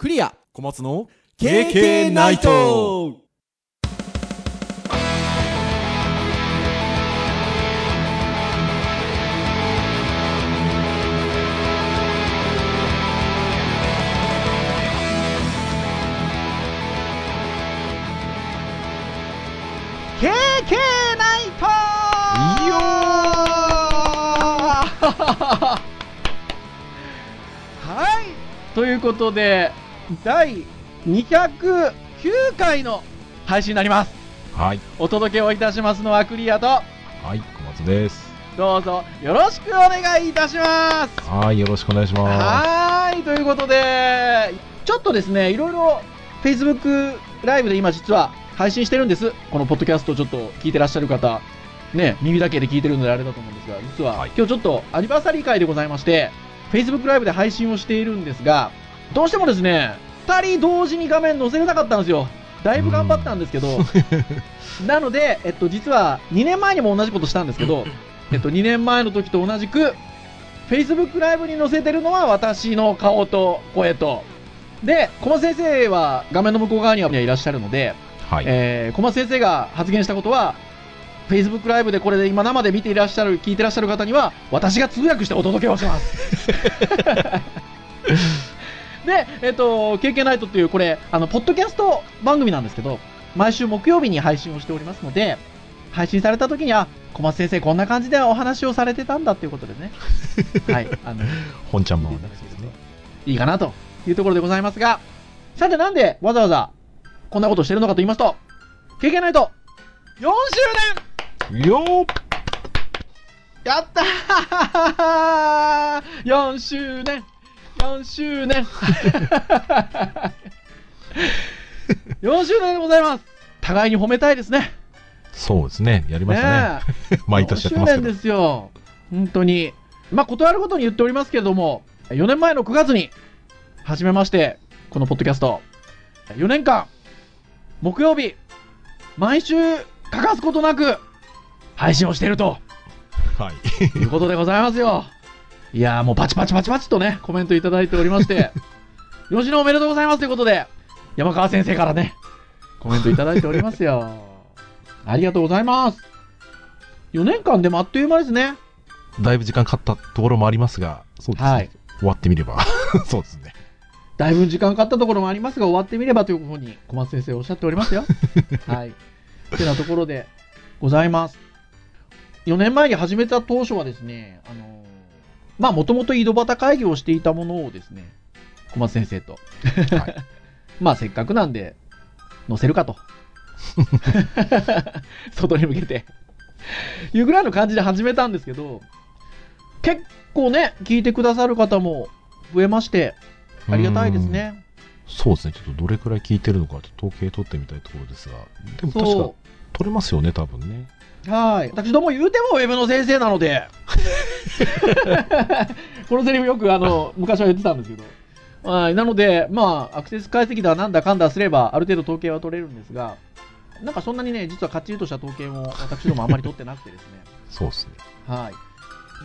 クリア。小松の KK ナイト。はい。ということで第209回の配信になります。はい。お届けをいたしますのはクリアとはい小松です。どうぞよろしくお願いいたします。はいよろしくお願いしまはーいということでちょっとですねいろいろ Facebook ライブで今実は配信してるんです。このポッドキャストをちょっと聞いてらっしゃる方ね耳だけで聞いてるのであれだと思うんですが実は、はい。今日ちょっとアニバーサリー会でございまして Facebook ライブで配信をしているんですがどうしてもですね2人同時に画面載せれなかったんですよ。だいぶ頑張ったんですけど。なので、えっと、実は2年前にも同じことしたんですけど、えっと、2年前の時と同じく Facebook ライブに載せてるのは私の顔と声と。で小松先生は画面の向こう側にはいらっしゃるので、すはい、えー小松先生が発言したことは Facebook ライブでこれで今生で見ていらっしゃる聞いてらっしゃる方には私が通訳してお届けをします で、えっと、KK ナイトっていう、これ、あの、ポッドキャスト番組なんですけど、毎週木曜日に配信をしておりますので、配信された時には、小松先生こんな感じでお話をされてたんだっていうことでね、はい、あの、本ちゃんも見ていいいかなというところでございますが、さてなんでわざわざこんなことをしてるのかと言いますと、KK ナイト4周年!よーやったー !4 周年 !4 周年 !4 周年でございます互いに褒めたいですね。そうですねやりましたねえ 毎年やってます4けど周年ですよ。本当に。まあ、断ることに言っておりますけれども、4年前の9月に、始めまして、このポッドキャスト、4年間、木曜日、毎週欠かすことなく、配信をしていると。はいと いうことでございますよ。いやーもうパチパチパチパチとね、コメントいただいておりまして、吉野おめでとうございますということで、山川先生からね、コメントいただいておりますよ。ありがとうございます。4年間でもあっという間ですね。だいぶ時間かかったところもありますがそうですね、はい終わってみれば そうですねだいぶ時間かかったところもありますが、終わってみればというふうに小松先生おっしゃっておりますよ。はい。てなところでございます。4年前に始めた当初はですね、あのーまあ、もともと井戸端会議をしていたものをですね、小松先生と、はい まあ、せっかくなんで、載せるかと。外に向けて。いうぐらいの感じで始めたんですけど、結構ね、聞いてくださる方も増えまして、ありがたいですね。そうですねちょっとどれくらい聞いてるのかと統計取ってみたいところですがでも確かそ取れますよね多分ねう。はい。私ども言うてもウェブの先生なので、このセリフよくあの、昔は言ってたんですけど。はい。なので、まあ、アクセス解析だなんだかんだすれば、ある程度統計は取れるんですが、なんかそんなにね、実はかっちりとした統計も私どもあんまり取ってなくてですね。そうですねはい。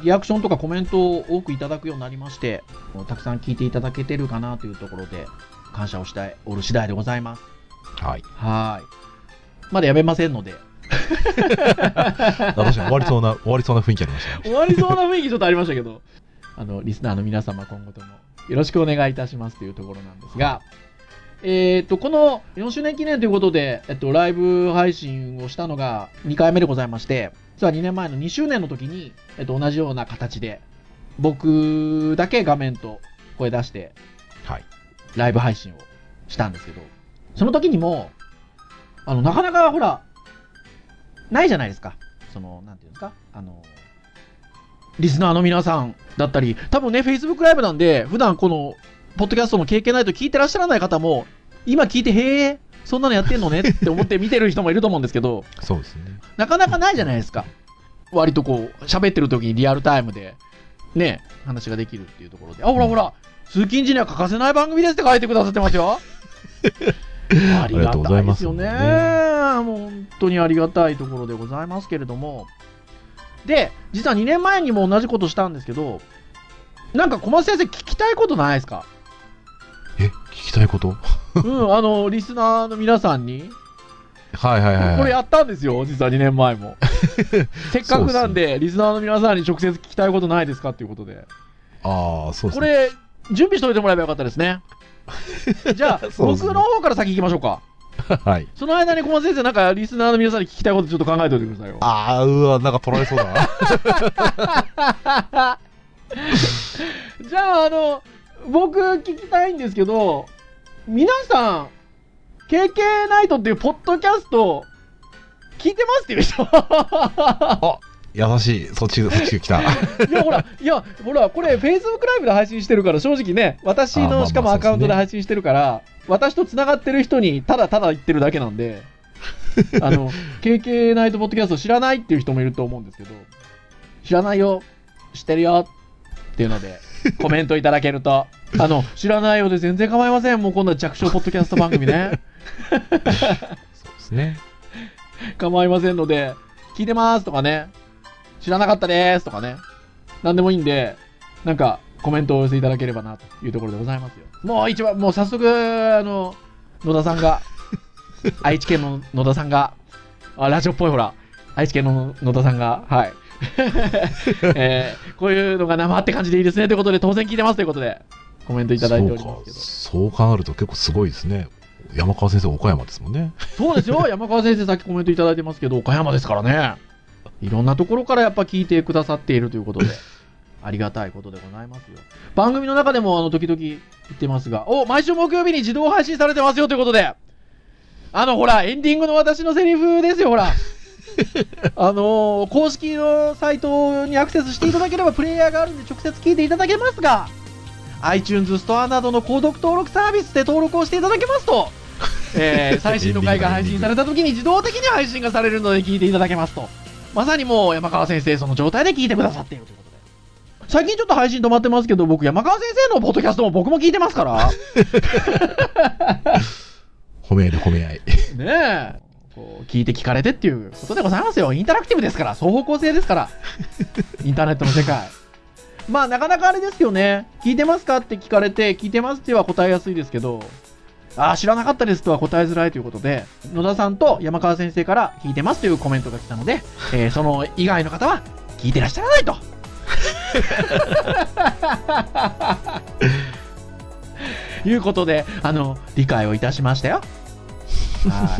リアクションとかコメントを多くいただくようになりまして、たくさん聞いていただけてるかなというところで、感謝をしておる次第でございます。はいはい。まだやめませんので。確かに終わりそうな終わりそうな雰囲気ありましたね。終わりそうな雰囲気ちょっとありましたけど、あの、リスナーの皆様今後ともよろしくお願いいたしますというところなんですが、えっ、と、この4周年記念ということで、えっと、ライブ配信をしたのが2回目でございまして、実は2年前の2周年の時に、えっと、同じような形で、僕だけ画面と声出して、はい。ライブ配信をしたんですけど、その時にも、あの、なかなかほら、ないじゃないですか。その、なんていうんですか。あの、リスナーの皆さんだったり、多分ね、Facebook ライブなんで、普段この、ポッドキャストの経験ないと聞いてらっしゃらない方も、今聞いて、へえ、そんなのやってんのねって思って見てる人もいると思うんですけど、そうですねなかなかないじゃないですか。割とこう、喋ってる時にリアルタイムで、ね、話ができるっていうところで。あ、ほらほら、通勤時には欠かせない番組ですって書いてくださってますよ。ありがたいですよね。もう本当にありがたいところでございますけれども。で、実は2年前にも同じことしたんですけど、なんか小松先生聞きたいことないですか？え聞きたいこと？うん、あの、リスナーの皆さんに、はいはいはいはい。これやったんですよ、実は2年前も。せっかくなんで、リスナーの皆さんに直接聞きたいことないですかっていうことで。ああ、そうですね。これ、準備しておいてもらえばよかったですね。じゃあ、僕の方から先行きましょうか。はい。その間に小松先生、なんかリスナーの皆さんに聞きたいことちょっと考えておいてくださいよ。ああ、うわ、なんか取られそうだな。じゃあ、あの、僕聞きたいんですけど、皆さん、KK ナイトっていうポッドキャスト、聞いてますっていう人優しい。そっち、そっち来た。いや、ほら、いや、ほら、これ、Facebook ライブで配信してるから、正直ね、私あまあまあのしかもアカウントで配信してるから、私と繋がってる人に、ただただ言ってるだけなんで、あの、KK ナイトポッドキャスト知らないっていう人もいると思うんですけど、知らないよ、知ってるよっていうので、コメントいただけると、あの、知らないようで全然構いません。もう今度は弱小ポッドキャスト番組ね。そうですね。構いませんので、聞いてますとかね、知らなかったですとかね、なんでもいいんで、なんかコメントをお寄せいただければなというところでございますよ。もう一番、もう早速、あの、野田さんが、愛知県の野田さんが、あ、ラジオっぽいほら、愛知県の野田さんが、はい。えーこういうのが生って感じでいいですねということで、当然聞いてますということで、コメントいただいておりますけど。そうか。そう考えると結構すごいですね。山川先生、岡山ですもんね。そうですよ、山川先生、さっきコメントいただいてますけど、岡山ですからね、いろんなところからやっぱ聞いてくださっているということで、ありがたいことでございますよ。番組の中でもあの時々言ってますが、お毎週木曜日に自動配信されてますよということで、あのほら、エンディングの私のセリフですよ、ほら。あのー公式のサイトにアクセスしていただければプレイヤーがあるんで直接聞いていただけますが、iTunes ストアなどの購読登録サービスで登録をしていただけますと、えー 最新の回が配信された時に自動的に配信がされるので聞いていただけますと。まさにもう山川先生その状態で聞いてくださっているということで。最近ちょっと配信止まってますけど、僕山川先生のポッドキャストも僕も聞いてますから。褒め合いで褒め合い。ねえ。こう聞いて聞かれてっていうことでございますよ。インタラクティブですから、双方向性ですから。インターネットの世界。まあ、なかなかあれですよね。聞いてますかって聞かれて、聞いてますっては答えやすいですけど、ああ、知らなかったですとは答えづらいということで、野田さんと山川先生から聞いてますというコメントが来たので、えーその以外の方は聞いてらっしゃらないと。いうことで、あの、理解をいたしましたよ。は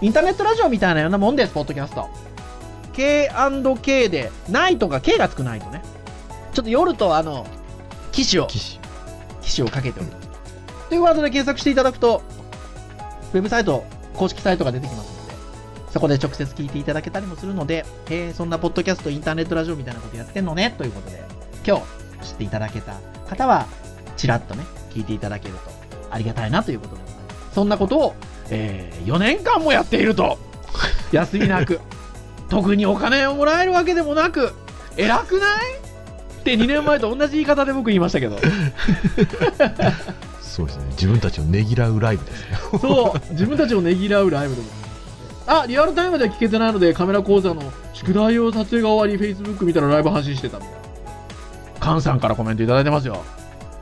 い。インターネットラジオみたいなようなもんです、ポッドキャスト。K&K で、ナイトが K がつくナイトね。ちょっと夜とあの、機種を。機種をかけております。というワードで検索していただくと、ウェブサイト、公式サイトが出てきますので、そこで直接聞いていただけたりもするので、えーそんなポッドキャスト、インターネットラジオみたいなことやってんのね、ということで、今日知っていただけた方は、ちらっとね、聞いていただけるとありがたいなということでございます。そんなことを、え4年間もやっていると、休みなく、特にお金をもらえるわけでもなく、偉くない？って2年前と同じ言い方で僕言いましたけど。そうですね。自分たちをねぎらうライブですね。そう、自分たちをねぎらうライブでございます。あ、リアルタイムでは聞けてないので、カメラ講座の宿題を撮影が終わり、Facebook 見たらライブ配信してたみたいな。カンさんからコメントいただいてますよ。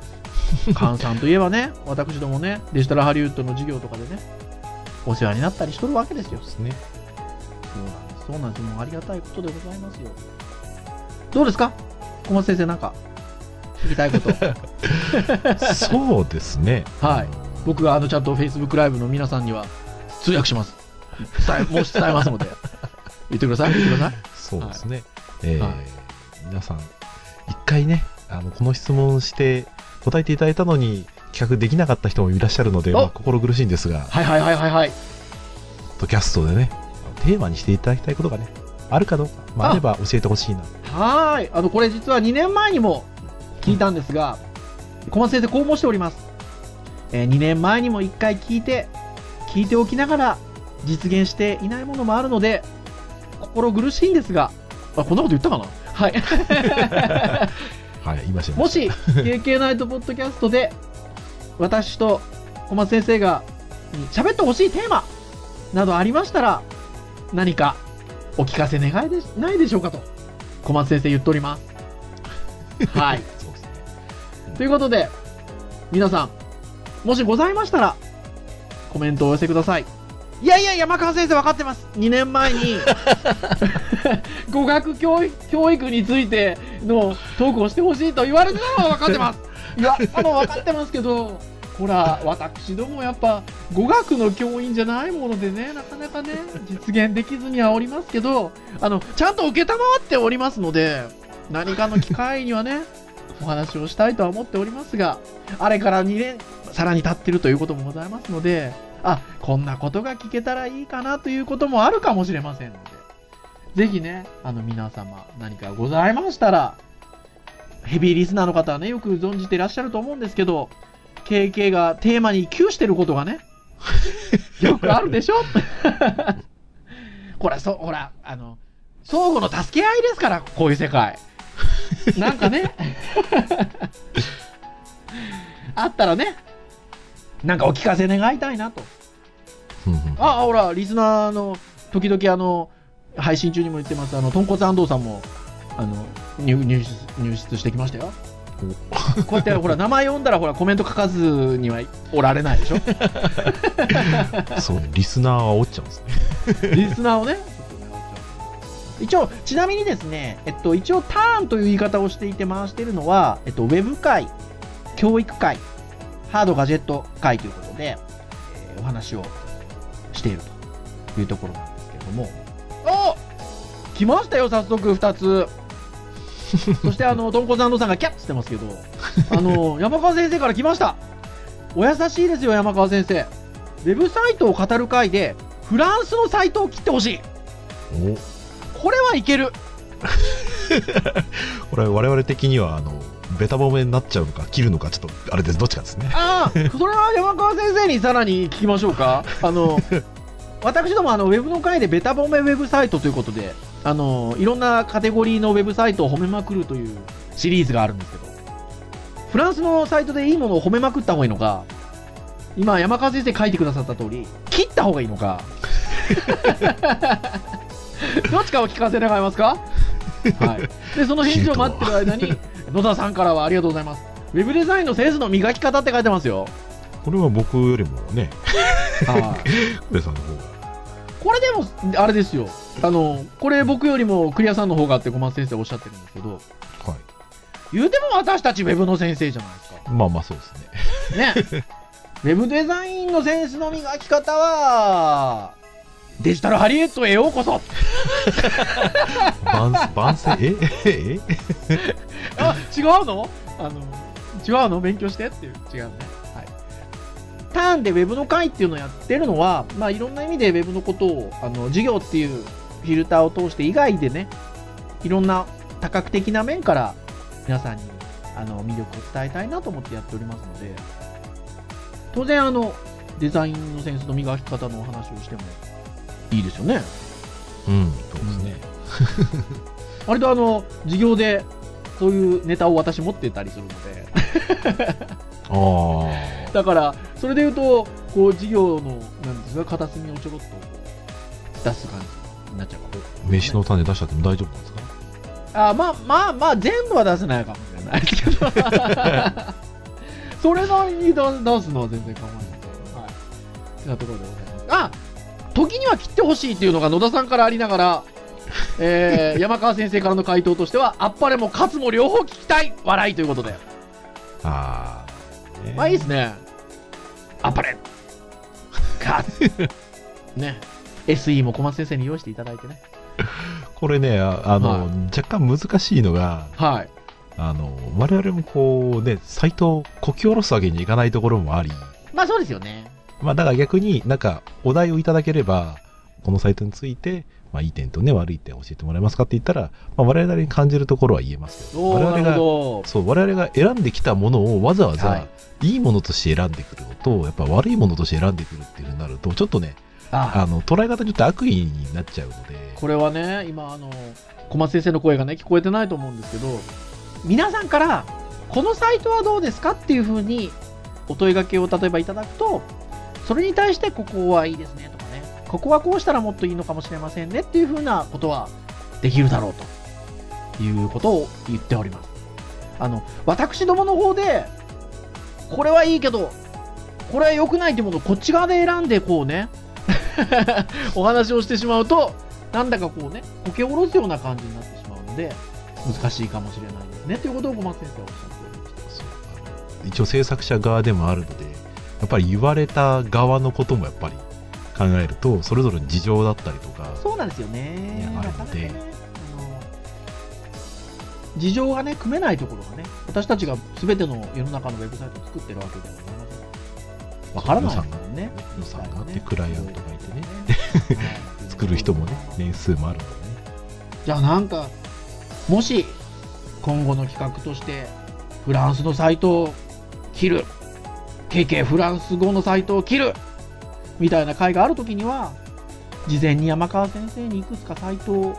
カンさんといえばね、私どもね、デジタルハリウッドの授業とかでね、お世話になったりしとるわけですよ。ですね。そうなんです。そうなんです。もうありがたいことでございますよ。どうですか？小松先生、なんか、聞きたいこと。そうですね。はい僕があのちゃんと Facebook ライブの皆さんには通訳します。伝え、申し伝えますので。言ってください、言ってください。そうですね。えーはい皆さん、一回ね、あの、この質問して答えていただいたのに、企画できなかった人もいらっしゃるので、おまあ、心苦しいんですが、はいはいはいはいはい。ポッドキャストでね、テーマにしていただきたいことがね、あるかどうか、まあ、ああれば教えてほしいな。はーい。あの、これ実は2年前にも聞いたんですが、小松先生こう申しております。えー2年前にも1回聞いて、聞いておきながら実現していないものもあるので、心苦しいんですが、あ、こんなこと言ったかな？はい。はい、言いましたもし、KK ナイトポッドキャストで、私と小松先生がに喋ってほしいテーマなどありましたら、何かお聞かせ願いでないでしょうかと、小松先生言っております。はい。ということで、皆さん、もしございましたら、コメントをお寄せください。いやいや、山川先生分かってます。2年前に、語学教育教育についてのトークをしてほしいと言われてたのは分かってます。いや、あの分かってますけど、ほら、私どもやっぱ語学の教員じゃないものでね、なかなかね、実現できずにはおりますけど、あの、ちゃんと承っておりますので、何かの機会にはね、お話をしたいとは思っておりますが、あれから2年、さらに経ってるということもございますので、あ、こんなことが聞けたらいいかなということもあるかもしれませんので、ぜひね、あの皆様何かございましたら、ヘビーリスナーの方はね、よく存じていらっしゃると思うんですけど、KK がテーマに窮してることがね、よくあるでしょ？これ、そ、ほら、あの、相互の助け合いですから、こういう世界。なんかね、あったらね、なんかお聞かせ願いたいなと。あ、ほら、リスナーの、時々あの、配信中にも言ってます、あの、豚骨安藤さんも、あの、入入室入室してきましたよ。こうやって、ほら、名前読んだら、ほら、コメント書かずにはおられないでしょ そうね、リスナーは折っちゃうんですね。リスナーをね。一応、ちなみにですね、えっと、一応、ターンという言い方をしていて回しているのは、えっと、ウェブ会、教育会、ハードガジェット会ということで、えーお話をしているというところなんですけれども。お来ましたよ、早速、2つ。そして、あの、トンコザンドさんがキャッつってますけど、あの、山川先生から来ました。お優しいですよ、山川先生。ウェブサイトを語る会で、フランスのサイトを切ってほしい。おこれはいける。これ我々的にはあのベタ褒めになっちゃうのか切るのかちょっとあれですどっちかですねああ、それは山川先生にさらに聞きましょうか。あの、私どもあのウェブの会でベタ褒めウェブサイトということで、あの、いろんなカテゴリーのウェブサイトを褒めまくるというシリーズがあるんですけど、フランスのサイトでいいものを褒めまくった方がいいのか、今山川先生書いてくださった通り、切った方がいいのか、どっちかを聞かせ願いますか？はい。で、その返事を待ってる間に、野田さんからはありがとうございます。ウェブデザインのセンスの磨き方って書いてますよ。これは僕よりもね はい。クレさんの方がこれでも、あれですよ。あの、これ僕よりもクリアさんの方がって小松先生おっしゃってるんですけど、はい言うても私たちウェブの先生じゃないですか。まあまあそうですねね。ウェブデザインのセンスの磨き方は、デジタルハリエットへようこそ 番番宣？え？え？あ、違うの？あの、違うの？勉強してっていう。違うね。はい。ターンでウェブの会っていうのをやってるのは、まあいろんな意味でウェブのことを、あの、授業っていうフィルターを通して以外でね、いろんな多角的な面から皆さんに、あの、魅力を伝えたいなと思ってやっておりますので、当然あの、デザインのセンスの磨き方のお話をしてもいいですよね。うんそうですね、割とあの、授業でそういうネタを私持ってたりするので、あだから、それで言うと、こう、授業の、なんですか、片隅をちょろっと出す感じになっちゃう。かあ飯の種出しちゃっても大丈夫なんですか？あまあまあまあ、全部は出せないかもしれないですけど、それなりに出出すのは全然構わない。はい。なところでございます。あ時には切ってほしいっていうのが野田さんからありながら、えー、山川先生からの回答としては、あっぱれも勝つも両方聞きたい笑いということで。ああ、ねまあいいですね。あっぱれ勝つ ね。SE も小松先生に用意していただいてね。これねああの、はい若干難しいのがはい。あの我々もこうねサイトをこき下ろすわけにいかないところもありまあそうですよね。まあだから逆になんかお題をいただければ、このサイトについて、まあいい点とね悪い点教えてもらえますかって言ったら、まあ我々に感じるところは言えますけど、我々が。そう、我々が選んできたものをわざわはざいいものとして選んでくるのと、やっぱ悪いものとして選んでくるっていうふうになると、ちょっとね、ああの、捉え方によって悪意になっちゃうので、これはね、今、あの、小松先生の声がね、聞こえてないと思うんですけど、皆さんから、このサイトはどうですかっていうふうに、お問い掛けを例えばいただくと、それに対して、ここはいいですねとかね、ここはこうしたらもっといいのかもしれませんねっていうふうなことはできるだろうということを言っております。あの、私どもの方で、これはいいけど、これは良くないってものをこっち側で選んでこうね お話をしてしまうとなんだかこうねこけ下ろすような感じになってしまうので難しいかもしれないですね。ということを小松先生はおっしゃっておりました一応制作者側でもあるのでっぱり言われた側のこともやっぱり考えるとそれぞれの事情だったりとかそうなんですよね。ねあるので。の事情がね組めないところがね私たちが全ての世の中のウェブサイトを作ってるわけではございわからないですもんね。予算があってクライアントがいてね。はい 作る人もね年数もあるのでね。じゃあなんかもし今後の企画としてフランスのサイトを切る KK フランス語のサイトを切る。みたいな会があるときには事前に山川先生にいくつかサイトを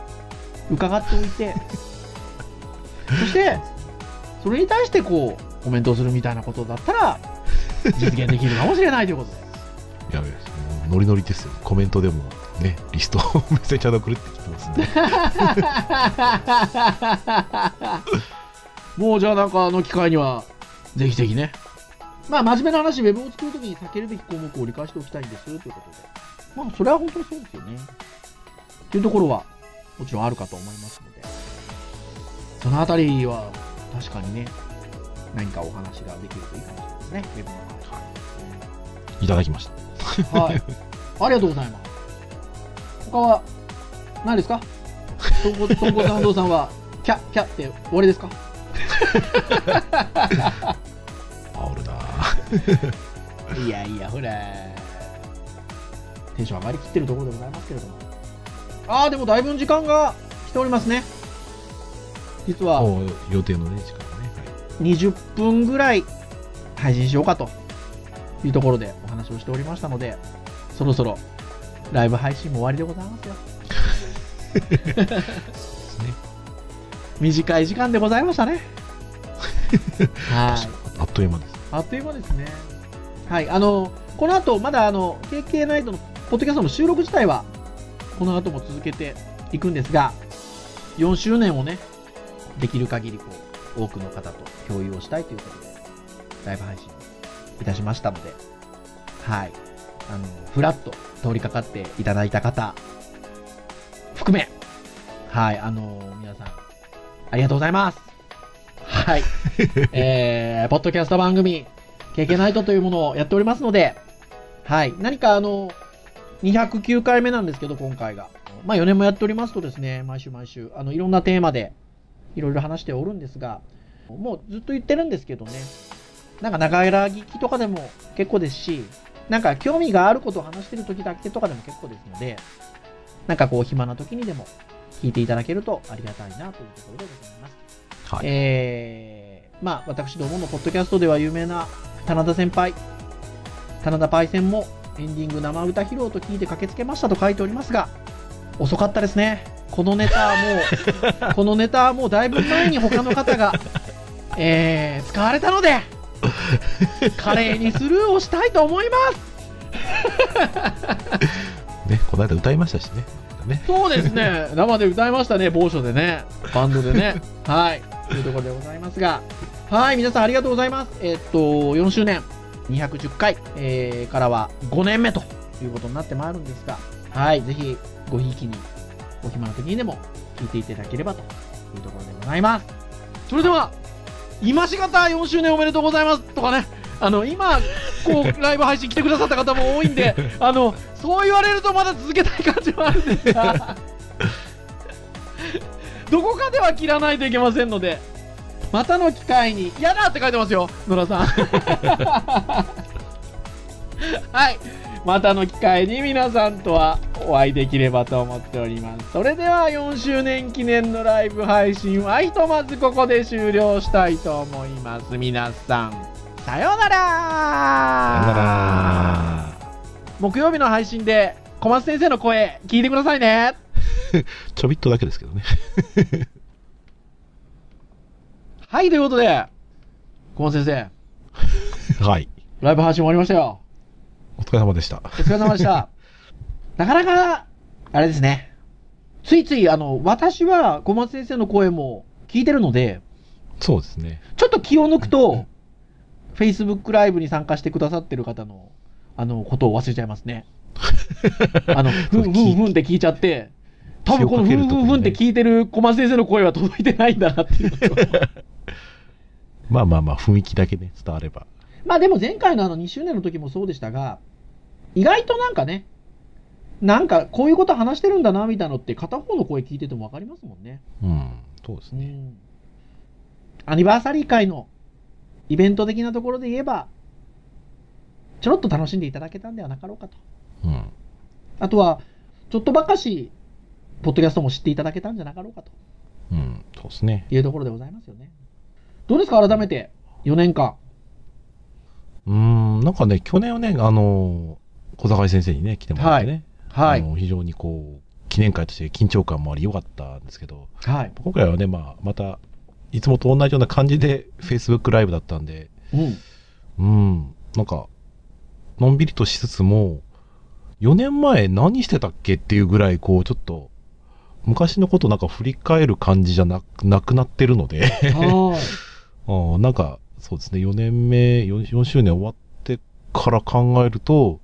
伺っておいて。そしてそれに対してこうコメントをするみたいなことだったら実現できるかもしれないということで。いやいやもうノリノリですよ。コメントでもねリストをメッセージチャート送るってきてますんで もうじゃあなんかあの機会には、ぜひぜひね。まあ真面目な話、ウェブを作るときに避けるべき項目を理解しておきたいんですということで。まあそれは本当にそうですよね。というところは、もちろんあるかと思いますので。そのあたりは、確かにね、何かお話ができるといいかもしれないですね。ウェブの話。いただきましたはい。ありがとうございます。他は、何ですか？とんこ、とんこさんどうさんは、キャッ、キャッって終わりですか？いやいや、ほら、テンション上がりきってるところでございますけれども。ああ、でもだいぶ時間が来ておりますね。実はもう予定のね時間がね、はい20分ぐらい配信しようかというところでお話をしておりましたので、そろそろライブ配信も終わりでございますよ。ですね 短い時間でございましたね。はい。あっという間ですあっという間ですね。はい、あの、この後、まだあの、KK ナイトのポッドキャストの収録自体は、この後も続けていくんですが、4周年をね、できる限りこう、多くの方と共有をしたいということで、ライブ配信いたしましたので、はい。あの、フラッと通りかかっていただいた方、含め、はい、あの、皆さん、ありがとうございます。はい。えー、ポッドキャスト番組、KK ナイトというものをやっておりますので、はい。何かあの、209回目なんですけど、今回が。まあ4年もやっておりますとですね、毎週毎週、あの、いろんなテーマで、いろいろ話しておるんですが、もうずっと言ってるんですけどね、なんか長ら聞きとかでも結構ですし、なんか興味があることを話してる時だけとかでも結構ですので、なんかこう暇な時にでも聞いていただけるとありがたいなというところでございます。はい、えー、まあ、私どものポッドキャストでは有名な棚田先輩、棚田パイセンもエンディング生歌披露と聞いて駆けつけましたと書いておりますが、遅かったですね。このネタはもう、このネタはもうだいぶ前に他の方が、えー、使われたので、華麗にスルーをしたいと思います。ねこの間歌いましたしねねそうですね。生で歌いましたね、某所でね。バンドでね。はい。というところでございますが。はい、皆さんありがとうございます。えっと、4周年、210回、えー、からは5年目ということになってまいるんですが、はい、ぜひ、ごひいきに、お暇な時にでも聞いていただければというところでございます。それでは、今しがた4周年おめでとうございますとかね、あの、今、こう、ライブ配信来てくださった方も多いんで、あの、そう言われるとまだ続けたい感じはあるんですが、どこかでは切らないといけませんので、またの機会に、嫌だって書いてますよ、野良さん。はい。またの機会に皆さんとはお会いできればと思っております。それでは4周年記念のライブ配信はひとまずここで終了したいと思います。皆さん、さようならさよなら木曜日の配信で小松先生の声聞いてくださいね。ちょびっとだけですけどね はい、ということで、小松先生、はいライブ配信終わりましたよ。お疲れ様でしたお疲れ様でした。なかなか、あれですね。ついつい、あの、私は小松先生の声も聞いてるので、そうですねちょっと気を抜くと、Facebook ライブに参加してくださってる方の、あの、ことを忘れちゃいますね。あの、ふんふんふんって聞いちゃって、多分このふんふんふんって聞いてる小松先生の声は届いてないんだなっていう まあまあまあ、雰囲気だけね、伝われば。まあでも前回のあの2周年の時もそうでしたが、意外となんかね、なんかこういうこと話してるんだなみたいなのって片方の声聞いててもわかりますもんね。うん、そうですね。うん。アニバーサリー会のイベント的なところで言えば、ちょろっと楽しんでいただけたんではなかろうかと。うん。あとは、ちょっとばかし、ポッドキャストも知っていただけたんじゃなかろうかとうん、そうですね。いうところでございますよね。どうですか？改めて、4年間。うーん、なんかね、去年はね、あの、小坂井先生にね、来てもらってね、はい。あの非常にこう、記念会として緊張感もあり良かったんですけど、はい。今回はね、まあ、また、いつもと同じような感じで Facebook ライブだったんで、うん。うん、なんか、のんびりとしつつも、4年前何してたっけっていうぐらい、こう、ちょっと、昔のことなんか振り返る感じじゃなくなくなってるので、はい。あ ーなんか、そうですね、4年目4、4周年終わってから考えると、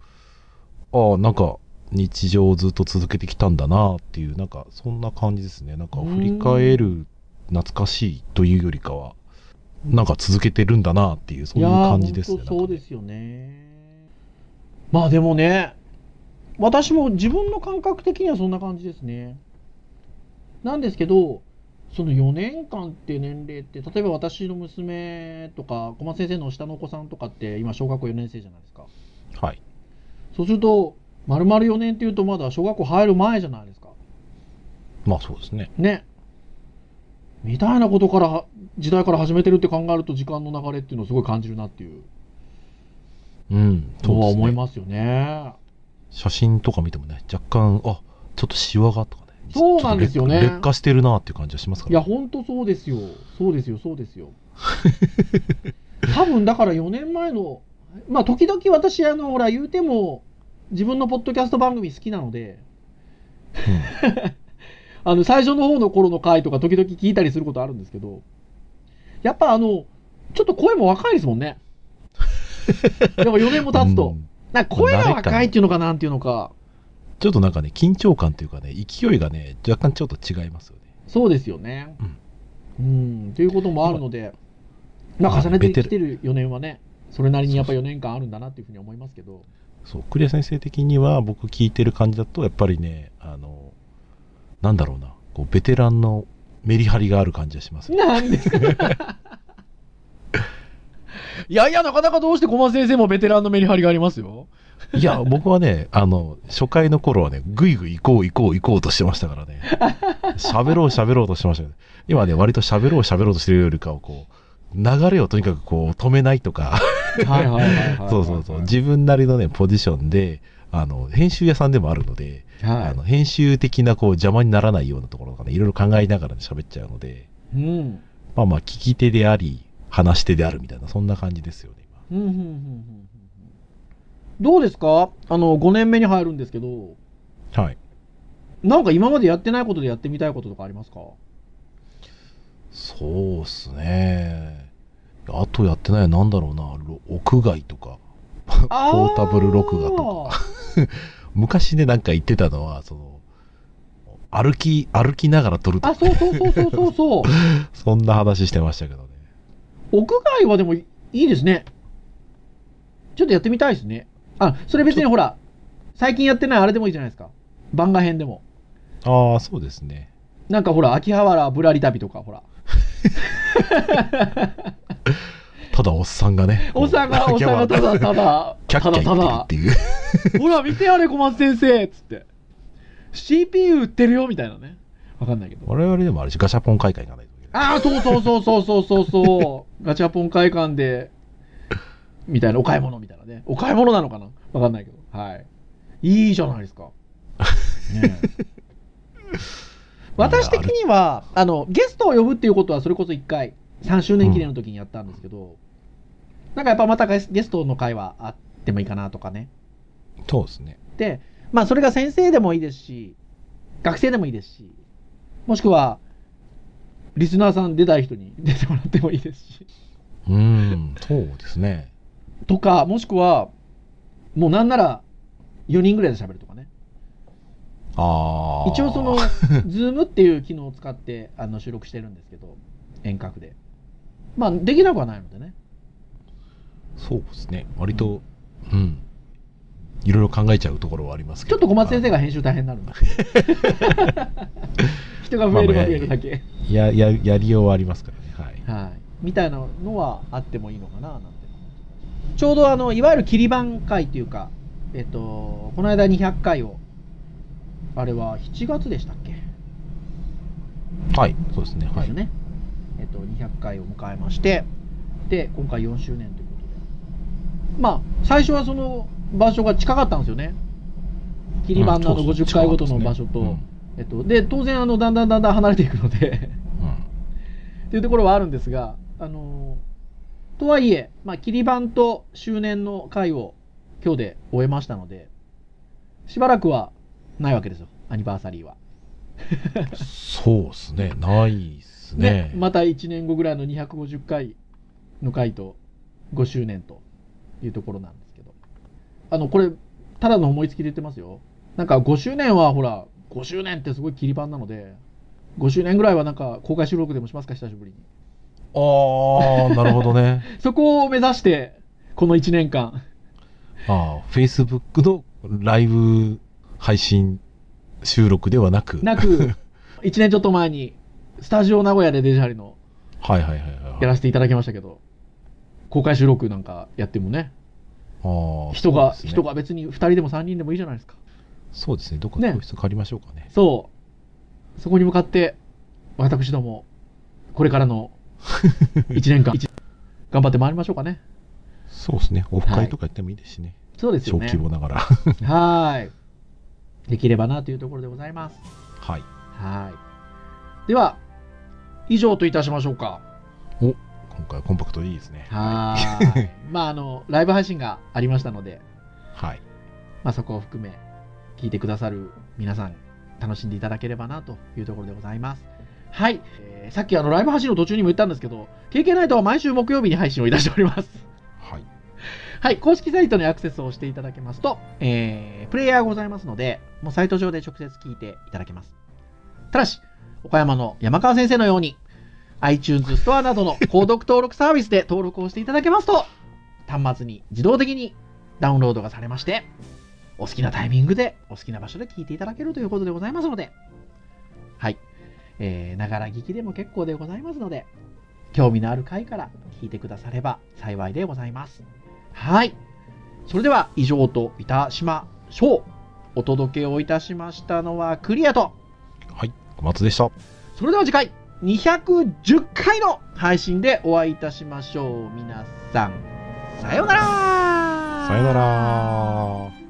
ああ、なんか、日常をずっと続けてきたんだなっていう、なんか、そんな感じですね。なんか、振り返る、懐かしいというよりかは、なんか続けてるんだなっていう、そういう感じですね。そうですよね。まあでもね、私も自分の感覚的にはそんな感じですね。なんですけど、その4年間って年齢って、例えば私の娘とか、小松先生の下のお子さんとかって、今、小学校4年生じゃないですか。はい。そうすると、丸々4年っていうと、まだ小学校入る前じゃないですか。まあそうですね。ね。みたいなことから、時代から始めてるって考えると、時間の流れっていうのをすごい感じるなっていううん。そうのは。思いますよね。写真とか見てもね、若干、あ、ちょっとシワがとかね。そうなんですよね劣劣化してるなっていう感じはしますかいや、ら、ほんとそうですよ。そうですよ、そうですよ。多分だから4年前の、まあ、時々私、あの、ほら、言うても、自分のポッドキャスト番組好きなので、あの、最初の方の頃の回とか時々聞いたりすることあるんですけど、やっぱあの、ちょっと声も若いですもんね。やっぱ4年も経つと。うんな声が若いっていうのかなんていうのか、ちょっとなんかね、緊張感というかね、勢いがね、若干ちょっと違いますよね。そうですよね。うん。ということもあるので、まあ、まあ重ねてきてる4年はね、それなりにやっぱ4年間あるんだなっていうふうに思いますけど。そう、クリア先生的には僕聞いてる感じだと、やっぱりね、あの、なんだろうな、こう、ベテランのメリハリがある感じがします。なんですか？いやいや、なかなかどうして小松先生もベテランのメリハリがありますよ。いや、僕はね、あの、初回の頃はね、ぐいぐい行こう行こう行こうとしてましたからね。喋ろう喋ろうとしてましたけど、今ね、割と喋ろう喋ろうとしてるよりかは、こう、流れをとにかくこう、止めないとか、はいはいはいはい。そうそうそう、自分なりのね、ポジションで、あの、編集屋さんでもあるので、はあの編集的なこう邪魔にならないようなところとかね、いろいろ考えながらね喋っちゃうので、い。うん。まあまあ、聞き手であり、話し手であるみたいな、そんな感じですよね、うんうんうんうんうんどうですか？あの、5年目に入るんですけど、今。はい。なんか今までやってないことでやってみたいこととかありますか？そうっすね。あとやってないのはなんだろうな、ろ屋外とか、ポータブル録画とか。昔ね、なんか言ってたのは、その、歩き、歩きながら撮るとあ、か、そうそうそうそうそうそう。そんな話してましたけどね。屋外はでもいいですね。ちょっとやってみたいですね。あ、それ別にほら、最近やってないあれでもいいじゃないですか。番外編でも。ああ、そうですね。なんかほら、秋葉原ぶらり旅とか、ほら。ただおっさんがね。おっさんが、おっさんがただただ、キャただたッキャ言だってるっていう。ほら、見てやれ、小松先生つって。CPU 売ってるよみたいなね。わかんないけど。我々でもあるし、ガシャポン会館行かないといけない。ああ、そうそうそうそうそうそうそう。ガチャポン会館で、みたいな、お買い物みたいなね。お買い物なのかなわかんないけど。はい。いいじゃないですか。ねえ私的には、あの、ゲストを呼ぶっていうことは、それこそ1回、3周年記念の時にやったんですけど、なんかやっぱまたゲストの会はあってもいいかなとかね。そうですね。で、まあそれが先生でもいいですし、学生でもいいですし、もしくは、リスナーさん出たい人に 出てもらってもいいですし。うん、そうですね。とか、もしくは、もうなんなら、4人ぐらいで喋るとかね。ああ。一応その、ズームっていう機能を使ってあの収録してるんですけど、遠隔で。まあ、できなくはないのでね。そうですね。割と、うん。いろいろ考えちゃうところはありますけど。ちょっと小松先生が編集大変になるんですけど人が増えるが増えるだけ。や、や、やりようはありますからね。はい。はい。みたいなのはあってもいいのかな、なんて。ちょうどあの、いわゆる切り番会というか、えっと、この間200回を、あれは7月でしたっけ？はい、そうですね。はい。ですよね。えっと、200回を迎えまして、で、今回4周年ということで。まあ、最初はその場所が近かったんですよね。切り板のあのうんそうそう50回ごとの場所と、えっと、で、当然あの、だんだんだんだん離れていくので、うん。っていうところはあるんですが、あのとはいえ、まあ、切り板と周年の回を今日で終えましたので、しばらくはないわけですよ、アニバーサリーは。そうですね。ないですね。また1年後ぐらいの250回の回と5周年というところなんですけど。あの、これ、ただの思いつきで言ってますよ。なんか5周年はほら、5周年ってすごい切り板なので、5周年ぐらいはなんか公開収録でもしますか、久しぶりに。ああ、なるほどね。そこを目指して、この1年間。ああ、Facebook のライブ配信収録ではなく。なく、1年ちょっと前に、スタジオ名古屋でデジャリのはいはいはいはい。やらせていただきましたけど、公開収録なんかやってもね、ああ、人が、ね人が別に2人でも3人でもいいじゃないですか。そうですね。どっかね教室借りましょうかね。そう。そこに向かって、私ども、これからの 1年間、頑張ってまいりましょうかね。そうですね。オフ会とかやってもいいですしね。小そうですよね。規模ながら。はーい。できればなというところでございます。はい。はい。では、以上といたしましょうか。お、今回はコンパクトでいいですね。はーい。まあ、あの、ライブ配信がありましたので、はい。まあ、そこを含め、聞いてくださる皆さん、楽しんでいただければなというところでございます。はい。えーさっきあの、ライブ配信の途中にも言ったんですけど、KK ナイトは毎週木曜日に配信をいたしております。はい。はい。公式サイトにアクセスをしていただけますと、えー、プレイヤーがございますので、もうサイト上で直接聞いていただけます。ただし、岡山の山川先生のように、iTunes ストアなどの購読登録サービスで登録をしていただけますと、端末に自動的にダウンロードがされまして、お好きなタイミングで、お好きな場所で聞いていただけるということでございますので、はい。えー、ながら聞きでも結構でございますので、興味のある回から聞いてくだされば幸いでございます。はい。それでは以上といたしましょう。お届けをいたしましたのはクリアと、はい。小松でした。それでは次回210回の配信でお会いいたしましょう。皆さん、さようならさよなら。